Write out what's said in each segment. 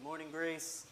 Good morning, Grace.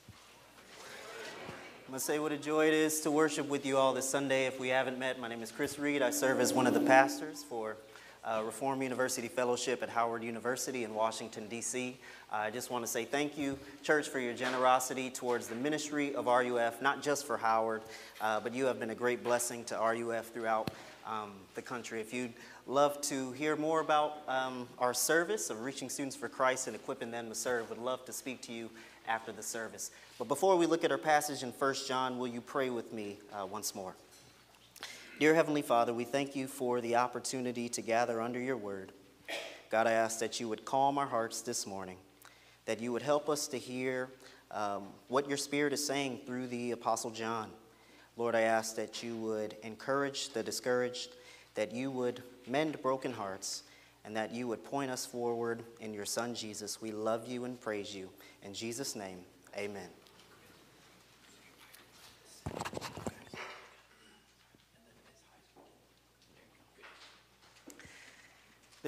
I'm going to say what a joy it is to worship with you all this Sunday. If we haven't met, my name is Chris Reed. I serve as one of the pastors for uh, Reformed University Fellowship at Howard University in Washington, D.C. I just want to say thank you, church, for your generosity towards the ministry of RUF, not just for Howard, uh, but you have been a great blessing to RUF throughout um, the country. If you'd love to hear more about um, our service of reaching students for Christ and equipping them to serve, would love to speak to you after the service. But before we look at our passage in 1 John, will you pray with me uh, once more? Dear Heavenly Father, we thank you for the opportunity to gather under your word. God, I ask that you would calm our hearts this morning, that you would help us to hear um, what your Spirit is saying through the Apostle John. Lord, I ask that you would encourage the discouraged, that you would mend broken hearts, and that you would point us forward in your Son Jesus. We love you and praise you. In Jesus' name, amen.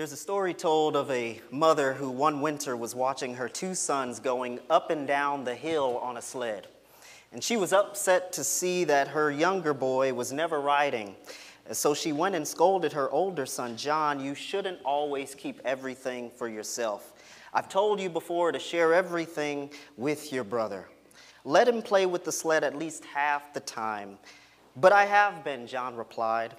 There's a story told of a mother who one winter was watching her two sons going up and down the hill on a sled. And she was upset to see that her younger boy was never riding. So she went and scolded her older son, John, you shouldn't always keep everything for yourself. I've told you before to share everything with your brother. Let him play with the sled at least half the time. But I have been, John replied.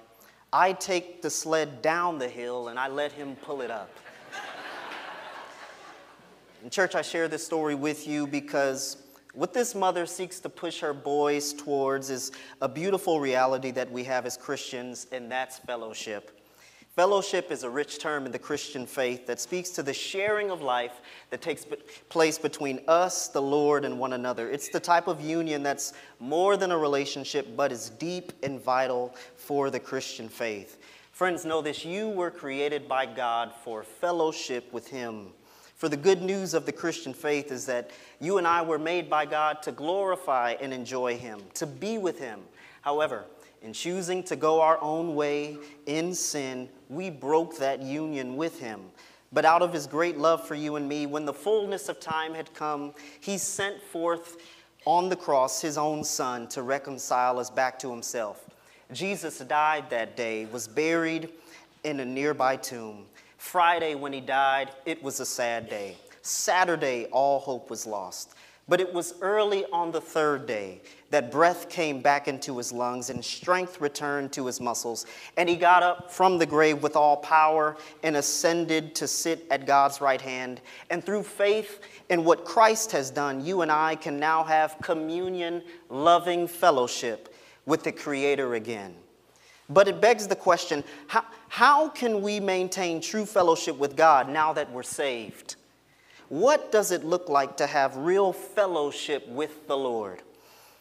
I take the sled down the hill and I let him pull it up. In church, I share this story with you because what this mother seeks to push her boys towards is a beautiful reality that we have as Christians, and that's fellowship. Fellowship is a rich term in the Christian faith that speaks to the sharing of life that takes place between us, the Lord, and one another. It's the type of union that's more than a relationship, but is deep and vital for the Christian faith. Friends, know this you were created by God for fellowship with Him. For the good news of the Christian faith is that you and I were made by God to glorify and enjoy Him, to be with Him. However, in choosing to go our own way in sin, we broke that union with him. But out of his great love for you and me, when the fullness of time had come, he sent forth on the cross his own son to reconcile us back to himself. Jesus died that day, was buried in a nearby tomb. Friday, when he died, it was a sad day. Saturday, all hope was lost. But it was early on the third day that breath came back into his lungs and strength returned to his muscles. And he got up from the grave with all power and ascended to sit at God's right hand. And through faith in what Christ has done, you and I can now have communion, loving fellowship with the Creator again. But it begs the question how, how can we maintain true fellowship with God now that we're saved? What does it look like to have real fellowship with the Lord?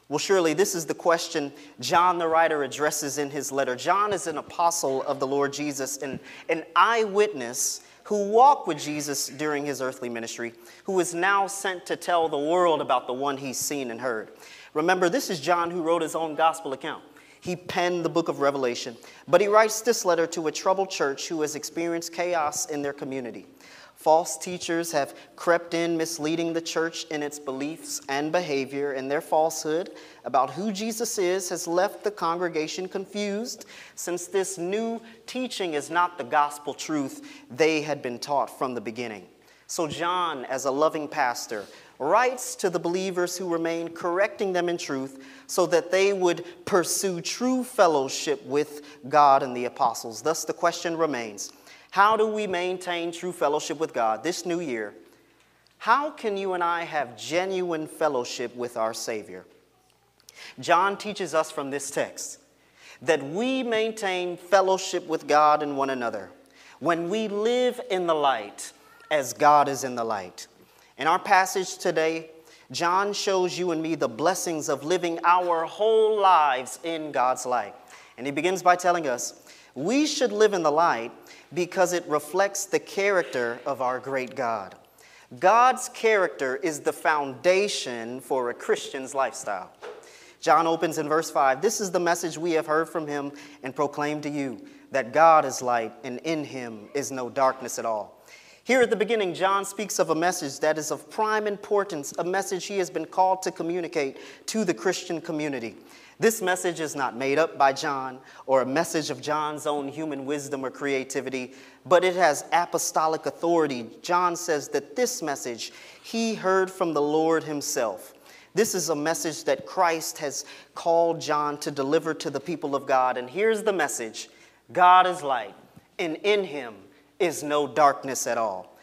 Well, surely this is the question John the writer addresses in his letter. John is an apostle of the Lord Jesus and an eyewitness who walked with Jesus during his earthly ministry, who is now sent to tell the world about the one he's seen and heard. Remember, this is John who wrote his own gospel account. He penned the book of Revelation, but he writes this letter to a troubled church who has experienced chaos in their community. False teachers have crept in, misleading the church in its beliefs and behavior, and their falsehood about who Jesus is has left the congregation confused, since this new teaching is not the gospel truth they had been taught from the beginning. So, John, as a loving pastor, writes to the believers who remain, correcting them in truth, so that they would pursue true fellowship with God and the apostles. Thus, the question remains how do we maintain true fellowship with God this new year? How can you and I have genuine fellowship with our Savior? John teaches us from this text that we maintain fellowship with God and one another when we live in the light as God is in the light. In our passage today, John shows you and me the blessings of living our whole lives in God's light. And he begins by telling us we should live in the light because it reflects the character of our great God. God's character is the foundation for a Christian's lifestyle. John opens in verse 5 This is the message we have heard from him and proclaimed to you that God is light and in him is no darkness at all. Here at the beginning, John speaks of a message that is of prime importance, a message he has been called to communicate to the Christian community. This message is not made up by John or a message of John's own human wisdom or creativity, but it has apostolic authority. John says that this message he heard from the Lord himself. This is a message that Christ has called John to deliver to the people of God. And here's the message God is light, and in him is no darkness at all.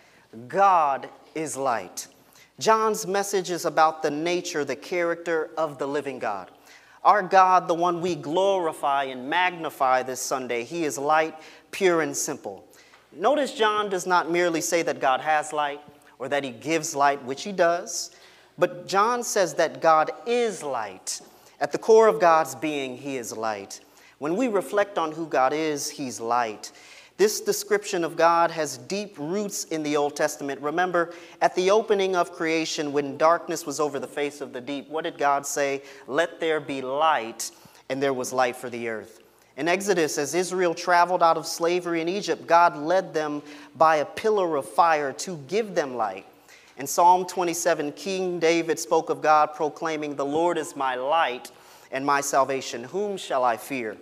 God is light. John's message is about the nature, the character of the living God. Our God, the one we glorify and magnify this Sunday, he is light, pure, and simple. Notice John does not merely say that God has light or that he gives light, which he does, but John says that God is light. At the core of God's being, he is light. When we reflect on who God is, he's light. This description of God has deep roots in the Old Testament. Remember, at the opening of creation, when darkness was over the face of the deep, what did God say? Let there be light, and there was light for the earth. In Exodus, as Israel traveled out of slavery in Egypt, God led them by a pillar of fire to give them light. In Psalm 27, King David spoke of God proclaiming, The Lord is my light and my salvation. Whom shall I fear?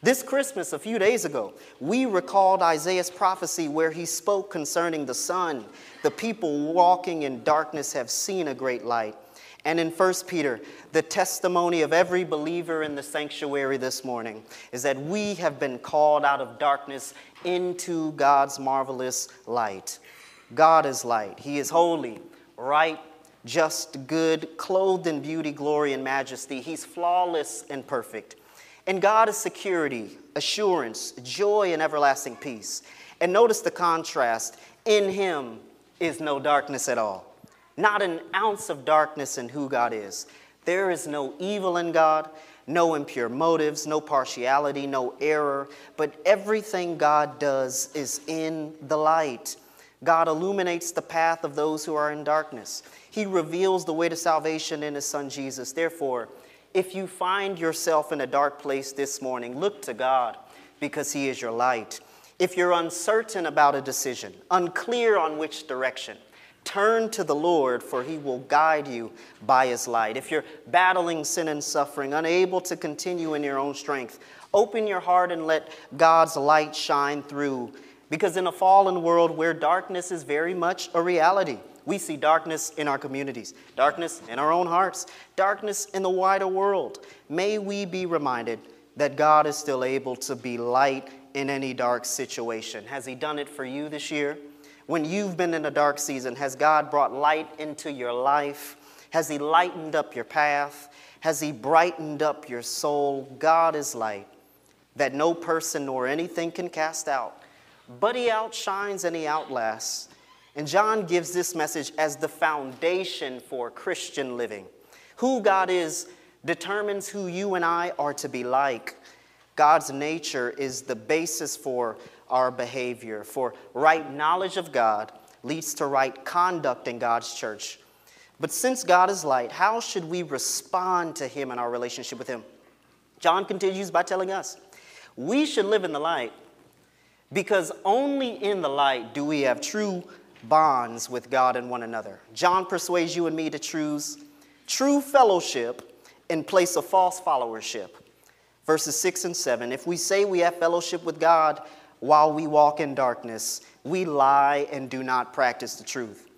This Christmas, a few days ago, we recalled Isaiah's prophecy where he spoke concerning the sun. The people walking in darkness have seen a great light. And in 1 Peter, the testimony of every believer in the sanctuary this morning is that we have been called out of darkness into God's marvelous light. God is light. He is holy, right, just, good, clothed in beauty, glory, and majesty. He's flawless and perfect. And God is security, assurance, joy, and everlasting peace. And notice the contrast. In Him is no darkness at all. Not an ounce of darkness in who God is. There is no evil in God, no impure motives, no partiality, no error, but everything God does is in the light. God illuminates the path of those who are in darkness. He reveals the way to salvation in His Son Jesus. Therefore, if you find yourself in a dark place this morning, look to God because He is your light. If you're uncertain about a decision, unclear on which direction, turn to the Lord, for He will guide you by His light. If you're battling sin and suffering, unable to continue in your own strength, open your heart and let God's light shine through. Because in a fallen world where darkness is very much a reality, we see darkness in our communities, darkness in our own hearts, darkness in the wider world. May we be reminded that God is still able to be light in any dark situation. Has He done it for you this year? When you've been in a dark season, has God brought light into your life? Has He lightened up your path? Has He brightened up your soul? God is light that no person nor anything can cast out, but He outshines and He outlasts. And John gives this message as the foundation for Christian living. Who God is determines who you and I are to be like. God's nature is the basis for our behavior, for right knowledge of God leads to right conduct in God's church. But since God is light, how should we respond to Him in our relationship with Him? John continues by telling us we should live in the light because only in the light do we have true bonds with God and one another. John persuades you and me to choose true fellowship in place of false followership. Verses 6 and 7 If we say we have fellowship with God while we walk in darkness, we lie and do not practice the truth.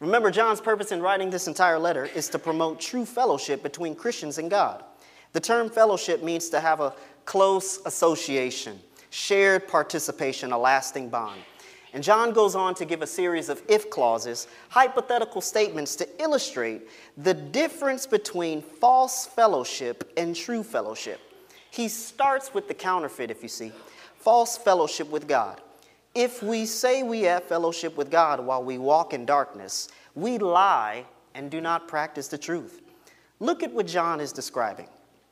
Remember, John's purpose in writing this entire letter is to promote true fellowship between Christians and God. The term fellowship means to have a close association, shared participation, a lasting bond. And John goes on to give a series of if clauses, hypothetical statements to illustrate the difference between false fellowship and true fellowship. He starts with the counterfeit, if you see, false fellowship with God. If we say we have fellowship with God while we walk in darkness, we lie and do not practice the truth. Look at what John is describing.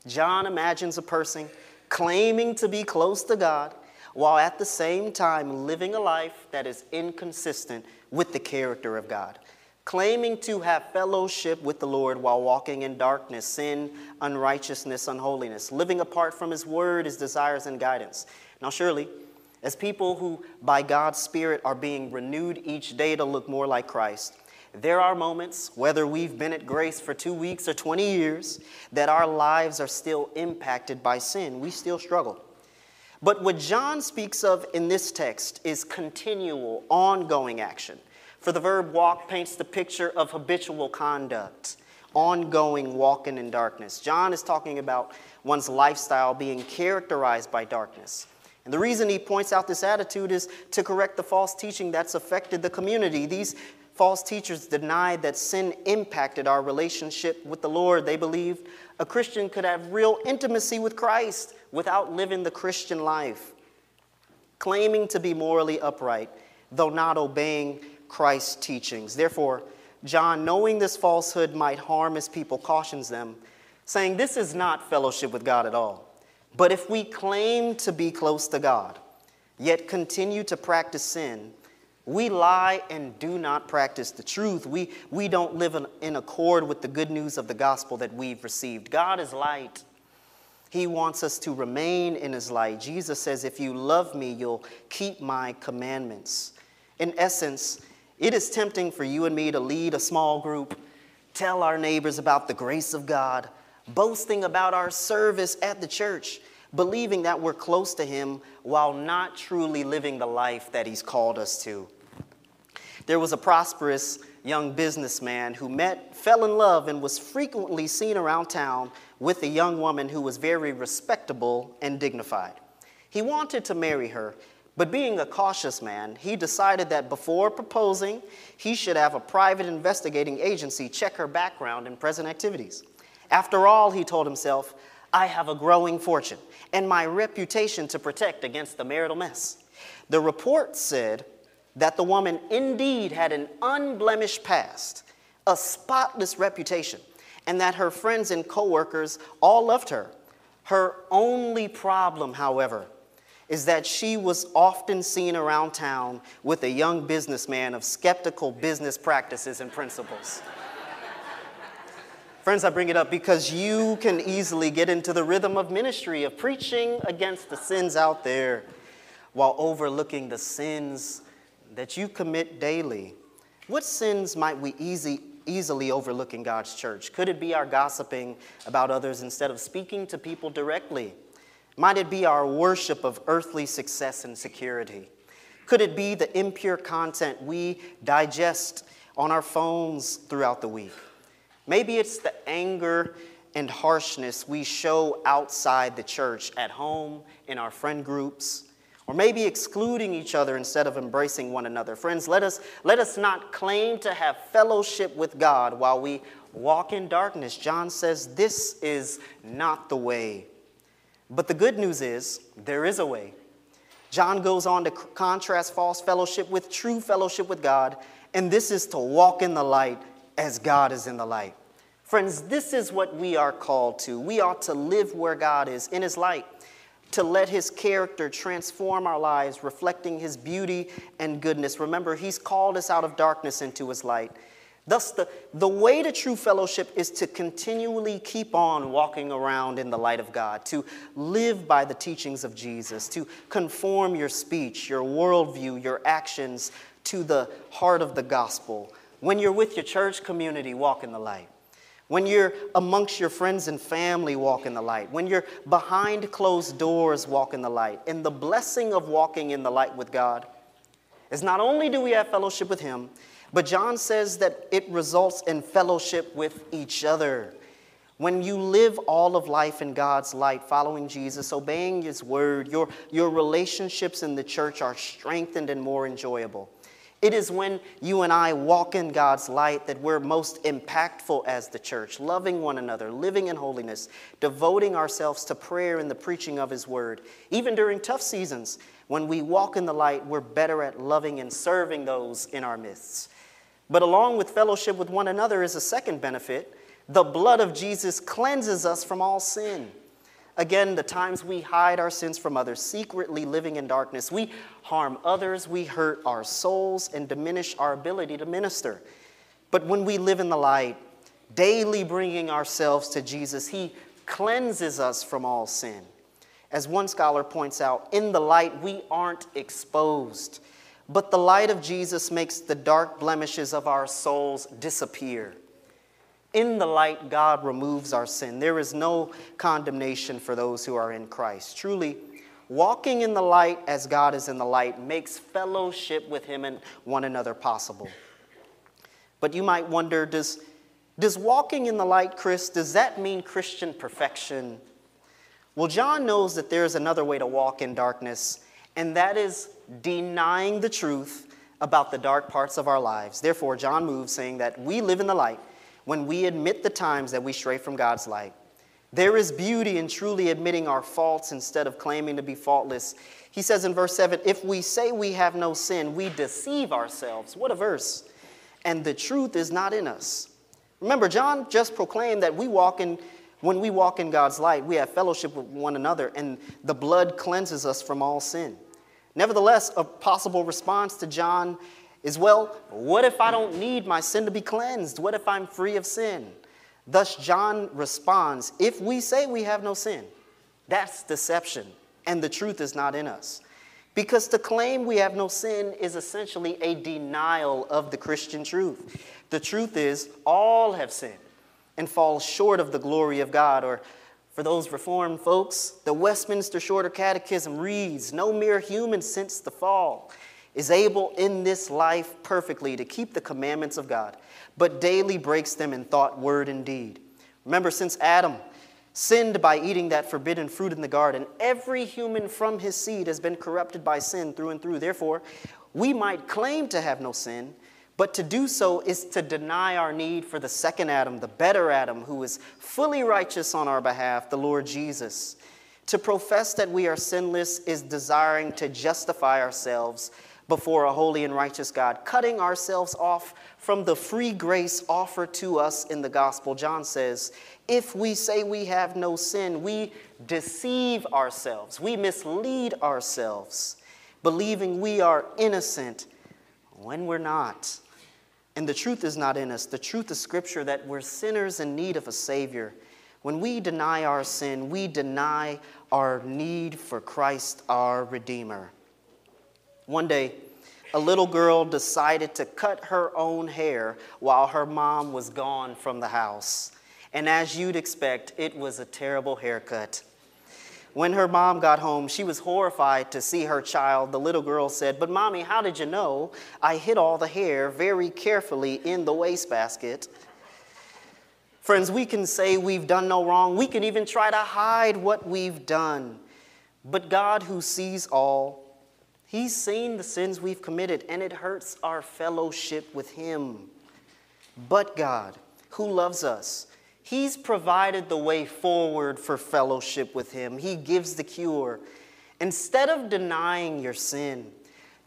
John imagines a person claiming to be close to God while at the same time living a life that is inconsistent with the character of God. Claiming to have fellowship with the Lord while walking in darkness, sin, unrighteousness, unholiness, living apart from His word, His desires, and guidance. Now, surely, as people who, by God's Spirit, are being renewed each day to look more like Christ, there are moments, whether we've been at grace for two weeks or 20 years, that our lives are still impacted by sin. We still struggle. But what John speaks of in this text is continual, ongoing action. For the verb walk paints the picture of habitual conduct, ongoing walking in darkness. John is talking about one's lifestyle being characterized by darkness. And the reason he points out this attitude is to correct the false teaching that's affected the community. These false teachers denied that sin impacted our relationship with the Lord. They believed a Christian could have real intimacy with Christ without living the Christian life, claiming to be morally upright, though not obeying Christ's teachings. Therefore, John, knowing this falsehood might harm his people, cautions them, saying, This is not fellowship with God at all. But if we claim to be close to God, yet continue to practice sin, we lie and do not practice the truth. We, we don't live in, in accord with the good news of the gospel that we've received. God is light. He wants us to remain in His light. Jesus says, If you love me, you'll keep my commandments. In essence, it is tempting for you and me to lead a small group, tell our neighbors about the grace of God, boasting about our service at the church, believing that we're close to Him while not truly living the life that He's called us to. There was a prosperous young businessman who met, fell in love, and was frequently seen around town with a young woman who was very respectable and dignified. He wanted to marry her, but being a cautious man, he decided that before proposing, he should have a private investigating agency check her background and present activities. After all, he told himself, I have a growing fortune and my reputation to protect against the marital mess. The report said that the woman indeed had an unblemished past, a spotless reputation, and that her friends and coworkers all loved her. Her only problem, however, is that she was often seen around town with a young businessman of skeptical business practices and principles. Friends, I bring it up because you can easily get into the rhythm of ministry, of preaching against the sins out there while overlooking the sins that you commit daily. What sins might we easy, easily overlook in God's church? Could it be our gossiping about others instead of speaking to people directly? Might it be our worship of earthly success and security? Could it be the impure content we digest on our phones throughout the week? Maybe it's the anger and harshness we show outside the church, at home, in our friend groups, or maybe excluding each other instead of embracing one another. Friends, let us, let us not claim to have fellowship with God while we walk in darkness. John says this is not the way. But the good news is there is a way. John goes on to contrast false fellowship with true fellowship with God, and this is to walk in the light as God is in the light. Friends, this is what we are called to. We ought to live where God is, in His light, to let His character transform our lives, reflecting His beauty and goodness. Remember, He's called us out of darkness into His light. Thus, the, the way to true fellowship is to continually keep on walking around in the light of God, to live by the teachings of Jesus, to conform your speech, your worldview, your actions to the heart of the gospel. When you're with your church community, walk in the light. When you're amongst your friends and family, walk in the light. When you're behind closed doors, walk in the light. And the blessing of walking in the light with God is not only do we have fellowship with Him, but John says that it results in fellowship with each other. When you live all of life in God's light, following Jesus, obeying His word, your, your relationships in the church are strengthened and more enjoyable. It is when you and I walk in God's light that we're most impactful as the church, loving one another, living in holiness, devoting ourselves to prayer and the preaching of His word. Even during tough seasons, when we walk in the light, we're better at loving and serving those in our midst. But along with fellowship with one another is a second benefit. The blood of Jesus cleanses us from all sin. Again, the times we hide our sins from others, secretly living in darkness, we harm others, we hurt our souls, and diminish our ability to minister. But when we live in the light, daily bringing ourselves to Jesus, He cleanses us from all sin. As one scholar points out, in the light we aren't exposed, but the light of Jesus makes the dark blemishes of our souls disappear. In the light, God removes our sin. There is no condemnation for those who are in Christ. Truly, walking in the light as God is in the light makes fellowship with Him and one another possible. But you might wonder does, does walking in the light, Chris, does that mean Christian perfection? Well, John knows that there is another way to walk in darkness, and that is denying the truth about the dark parts of our lives. Therefore, John moves saying that we live in the light when we admit the times that we stray from God's light. There is beauty in truly admitting our faults instead of claiming to be faultless. He says in verse 7 if we say we have no sin, we deceive ourselves. What a verse. And the truth is not in us. Remember, John just proclaimed that we walk in, when we walk in God's light, we have fellowship with one another, and the blood cleanses us from all sin. Nevertheless, a possible response to John is well, what if I don't need my sin to be cleansed? What if I'm free of sin? Thus, John responds if we say we have no sin, that's deception, and the truth is not in us. Because to claim we have no sin is essentially a denial of the Christian truth. The truth is, all have sinned and fall short of the glory of God. Or for those Reformed folks, the Westminster Shorter Catechism reads No mere human since the fall is able in this life perfectly to keep the commandments of God, but daily breaks them in thought, word, and deed. Remember, since Adam sinned by eating that forbidden fruit in the garden, every human from his seed has been corrupted by sin through and through. Therefore, we might claim to have no sin, but to do so is to deny our need for the second Adam, the better Adam, who is fully righteous on our behalf, the Lord Jesus. To profess that we are sinless is desiring to justify ourselves before a holy and righteous God, cutting ourselves off from the free grace offered to us in the gospel. John says, if we say we have no sin, we deceive ourselves, we mislead ourselves, believing we are innocent when we're not. And the truth is not in us. The truth is Scripture that we're sinners in need of a Savior. When we deny our sin, we deny our need for Christ, our Redeemer. One day, a little girl decided to cut her own hair while her mom was gone from the house. And as you'd expect, it was a terrible haircut. When her mom got home, she was horrified to see her child. The little girl said, But mommy, how did you know? I hid all the hair very carefully in the wastebasket. Friends, we can say we've done no wrong. We can even try to hide what we've done. But God, who sees all, He's seen the sins we've committed, and it hurts our fellowship with Him. But God, who loves us, He's provided the way forward for fellowship with Him. He gives the cure. Instead of denying your sin,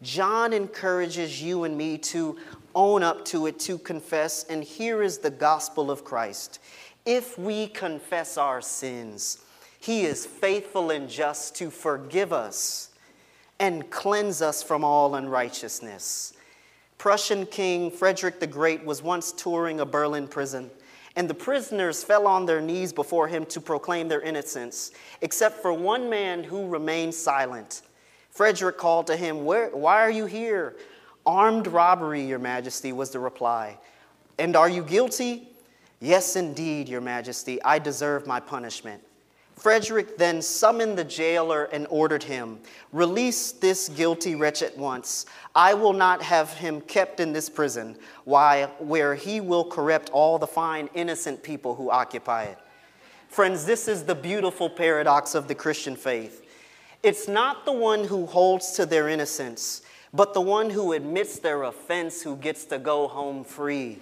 John encourages you and me to own up to it, to confess, and here is the gospel of Christ. If we confess our sins, He is faithful and just to forgive us and cleanse us from all unrighteousness. Prussian King Frederick the Great was once touring a Berlin prison, and the prisoners fell on their knees before him to proclaim their innocence, except for one man who remained silent. Frederick called to him, Why are you here? Armed robbery, Your Majesty, was the reply. And are you guilty? Yes, indeed, Your Majesty, I deserve my punishment. Frederick then summoned the jailer and ordered him, Release this guilty wretch at once. I will not have him kept in this prison, why, where he will corrupt all the fine, innocent people who occupy it. Friends, this is the beautiful paradox of the Christian faith. It's not the one who holds to their innocence, but the one who admits their offense who gets to go home free.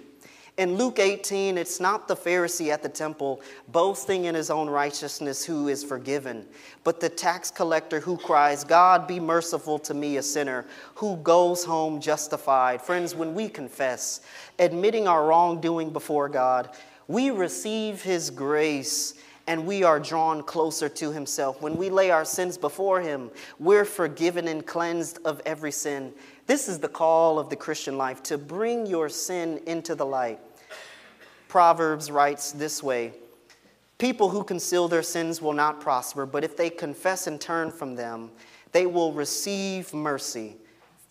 In Luke 18, it's not the Pharisee at the temple boasting in his own righteousness who is forgiven, but the tax collector who cries, God, be merciful to me, a sinner, who goes home justified. Friends, when we confess, admitting our wrongdoing before God, we receive his grace and we are drawn closer to himself. When we lay our sins before him, we're forgiven and cleansed of every sin. This is the call of the Christian life to bring your sin into the light. Proverbs writes this way People who conceal their sins will not prosper, but if they confess and turn from them, they will receive mercy.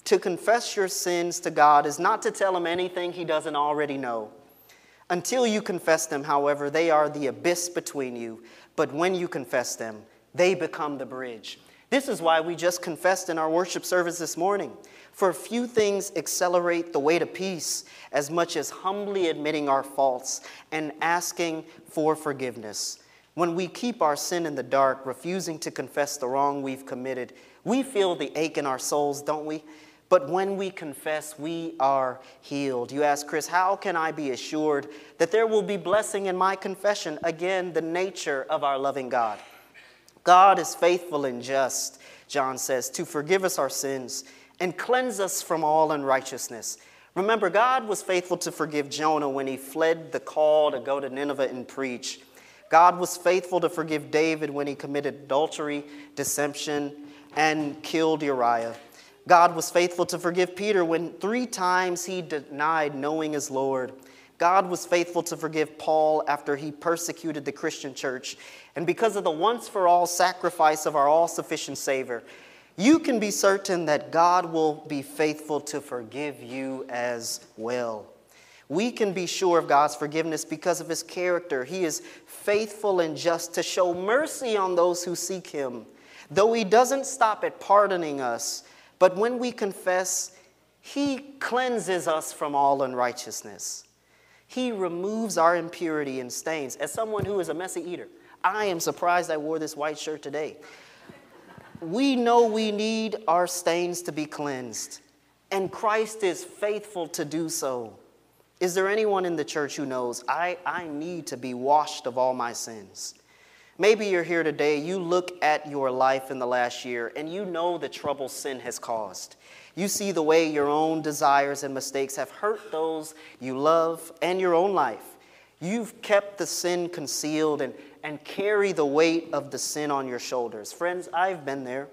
To confess your sins to God is not to tell him anything he doesn't already know. Until you confess them, however, they are the abyss between you. But when you confess them, they become the bridge. This is why we just confessed in our worship service this morning. For few things accelerate the way to peace as much as humbly admitting our faults and asking for forgiveness. When we keep our sin in the dark, refusing to confess the wrong we've committed, we feel the ache in our souls, don't we? But when we confess, we are healed. You ask, Chris, how can I be assured that there will be blessing in my confession? Again, the nature of our loving God. God is faithful and just, John says, to forgive us our sins and cleanse us from all unrighteousness. Remember, God was faithful to forgive Jonah when he fled the call to go to Nineveh and preach. God was faithful to forgive David when he committed adultery, deception, and killed Uriah. God was faithful to forgive Peter when three times he denied knowing his Lord. God was faithful to forgive Paul after he persecuted the Christian church. And because of the once for all sacrifice of our all sufficient Savior, you can be certain that God will be faithful to forgive you as well. We can be sure of God's forgiveness because of his character. He is faithful and just to show mercy on those who seek him. Though he doesn't stop at pardoning us, but when we confess, he cleanses us from all unrighteousness. He removes our impurity and stains. As someone who is a messy eater, I am surprised I wore this white shirt today. We know we need our stains to be cleansed, and Christ is faithful to do so. Is there anyone in the church who knows I, I need to be washed of all my sins? Maybe you're here today, you look at your life in the last year, and you know the trouble sin has caused. You see the way your own desires and mistakes have hurt those you love and your own life. You've kept the sin concealed and, and carry the weight of the sin on your shoulders. Friends, I've been there.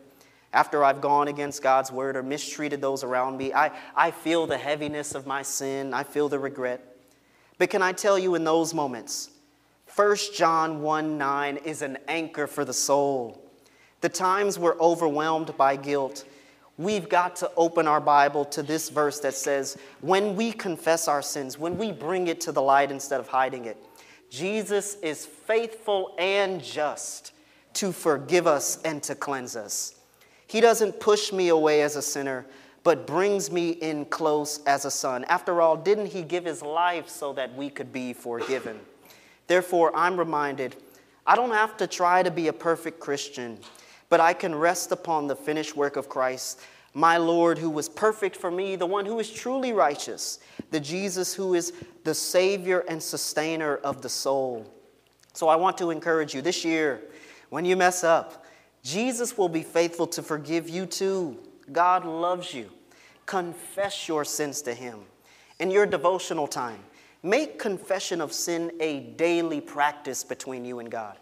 After I've gone against God's word or mistreated those around me, I, I feel the heaviness of my sin. I feel the regret. But can I tell you in those moments, 1 John 1 9 is an anchor for the soul. The times we're overwhelmed by guilt, we've got to open our Bible to this verse that says, when we confess our sins, when we bring it to the light instead of hiding it, Jesus is faithful and just to forgive us and to cleanse us. He doesn't push me away as a sinner, but brings me in close as a son. After all, didn't he give his life so that we could be forgiven? Therefore, I'm reminded I don't have to try to be a perfect Christian but I can rest upon the finished work of Christ, my Lord, who was perfect for me, the one who is truly righteous, the Jesus who is the Savior and sustainer of the soul. So I want to encourage you this year, when you mess up, Jesus will be faithful to forgive you too. God loves you. Confess your sins to Him. In your devotional time, make confession of sin a daily practice between you and God.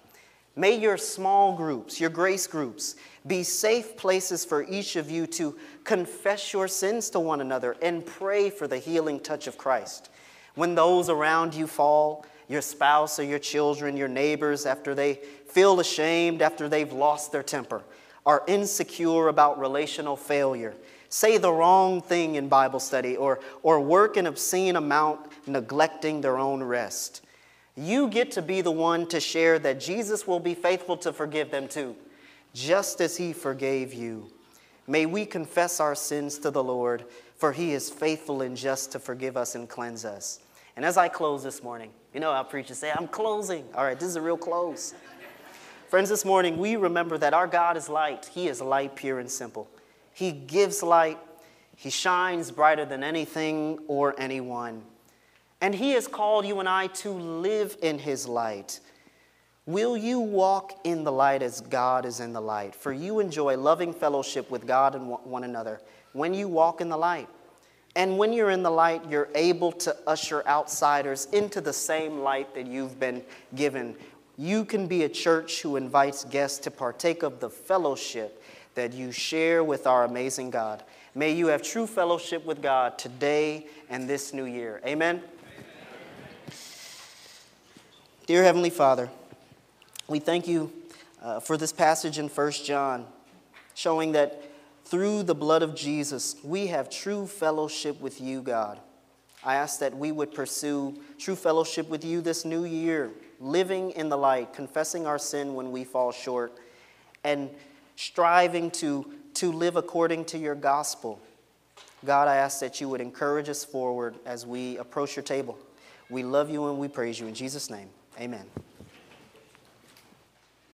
May your small groups, your grace groups, be safe places for each of you to confess your sins to one another and pray for the healing touch of Christ. When those around you fall, your spouse or your children, your neighbors, after they feel ashamed, after they've lost their temper, are insecure about relational failure, say the wrong thing in Bible study, or, or work an obscene amount neglecting their own rest. You get to be the one to share that Jesus will be faithful to forgive them too, just as he forgave you. May we confess our sins to the Lord, for he is faithful and just to forgive us and cleanse us. And as I close this morning, you know how preachers say, I'm closing. All right, this is a real close. Friends, this morning we remember that our God is light. He is light, pure and simple. He gives light. He shines brighter than anything or anyone. And He has called you and I to live in His light. Will you walk in the light as God is in the light? For you enjoy loving fellowship with God and one another when you walk in the light. And when you're in the light, you're able to usher outsiders into the same light that you've been given. You can be a church who invites guests to partake of the fellowship that you share with our amazing God. May you have true fellowship with God today and this new year. Amen. Dear Heavenly Father, we thank you uh, for this passage in 1 John, showing that through the blood of Jesus, we have true fellowship with you, God. I ask that we would pursue true fellowship with you this new year, living in the light, confessing our sin when we fall short, and striving to, to live according to your gospel. God, I ask that you would encourage us forward as we approach your table. We love you and we praise you. In Jesus' name, amen.